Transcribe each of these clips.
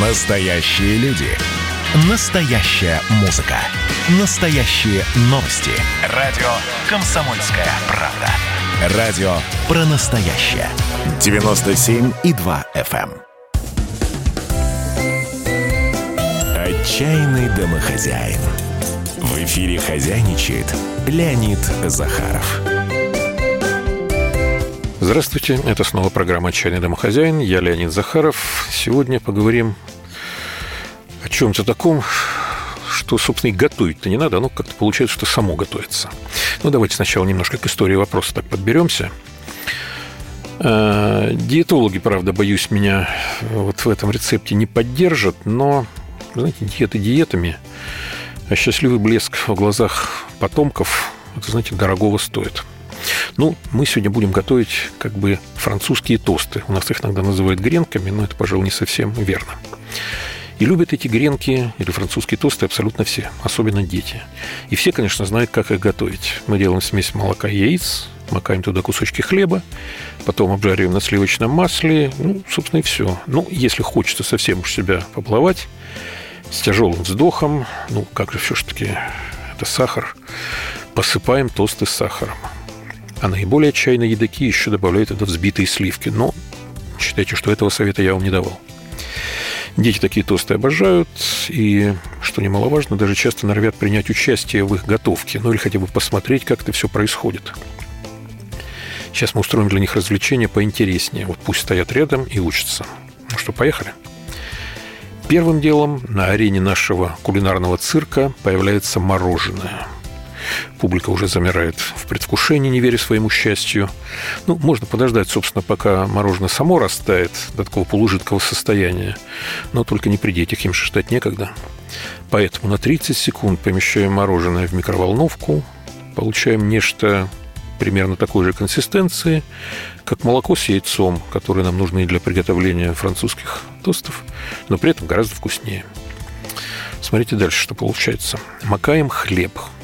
Настоящие люди. Настоящая музыка. Настоящие новости. Радио «Комсомольская правда». Радио про настоящее. 97,2 FM. эм. Отчаянный домохозяин. В эфире хозяйничает Леонид Захаров. Здравствуйте, это снова программа «Отчаянный домохозяин». Я Леонид Захаров. Сегодня поговорим о чем-то таком, что, собственно, и готовить-то не надо, оно как-то получается, что само готовится. Ну, давайте сначала немножко к истории вопроса так подберемся. Э, диетологи, правда, боюсь, меня вот в этом рецепте не поддержат, но, знаете, диеты диетами, а счастливый блеск в глазах потомков, это, знаете, дорогого стоит – ну, мы сегодня будем готовить как бы французские тосты. У нас их иногда называют гренками, но это, пожалуй, не совсем верно. И любят эти гренки или французские тосты абсолютно все, особенно дети. И все, конечно, знают, как их готовить. Мы делаем смесь молока и яиц, макаем туда кусочки хлеба, потом обжариваем на сливочном масле, ну, собственно, и все. Ну, если хочется совсем уж себя поплавать, с тяжелым вздохом, ну, как же все-таки это сахар, посыпаем тосты с сахаром. А наиболее отчаянные едоки еще добавляют туда взбитые сливки. Но считайте, что этого совета я вам не давал. Дети такие тосты обожают, и, что немаловажно, даже часто норовят принять участие в их готовке, ну или хотя бы посмотреть, как это все происходит. Сейчас мы устроим для них развлечения поинтереснее. Вот пусть стоят рядом и учатся. Ну что, поехали? Первым делом на арене нашего кулинарного цирка появляется мороженое – Публика уже замирает в предвкушении, не веря своему счастью. Ну, можно подождать, собственно, пока мороженое само растает до такого полужидкого состояния. Но только не при детях, им же ждать некогда. Поэтому на 30 секунд помещаем мороженое в микроволновку, получаем нечто примерно такой же консистенции, как молоко с яйцом, которые нам нужны для приготовления французских тостов, но при этом гораздо вкуснее. Смотрите дальше, что получается. Макаем хлеб –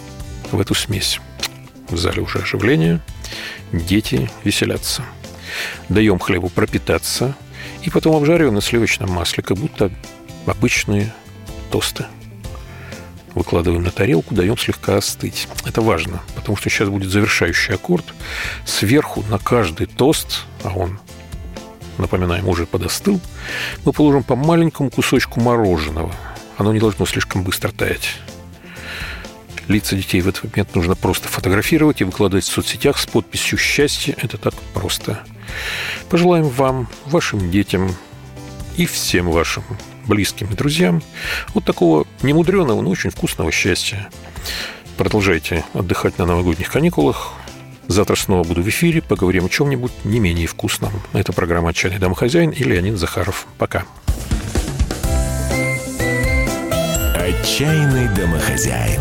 в эту смесь. В зале уже оживление, дети веселятся. Даем хлебу пропитаться и потом обжариваем на сливочном масле, как будто обычные тосты. Выкладываем на тарелку, даем слегка остыть. Это важно, потому что сейчас будет завершающий аккорд. Сверху на каждый тост, а он, напоминаем, уже подостыл, мы положим по маленькому кусочку мороженого. Оно не должно слишком быстро таять. Лица детей в этот момент нужно просто фотографировать и выкладывать в соцсетях с подписью «Счастье». Это так просто. Пожелаем вам, вашим детям и всем вашим близким и друзьям вот такого немудреного, но очень вкусного счастья. Продолжайте отдыхать на новогодних каникулах. Завтра снова буду в эфире, поговорим о чем-нибудь не менее вкусном. Это программа «Отчаянный домохозяин» и Леонид Захаров. Пока. Отчаянный домохозяин.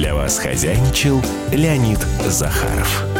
Для вас хозяйничал Леонид Захаров.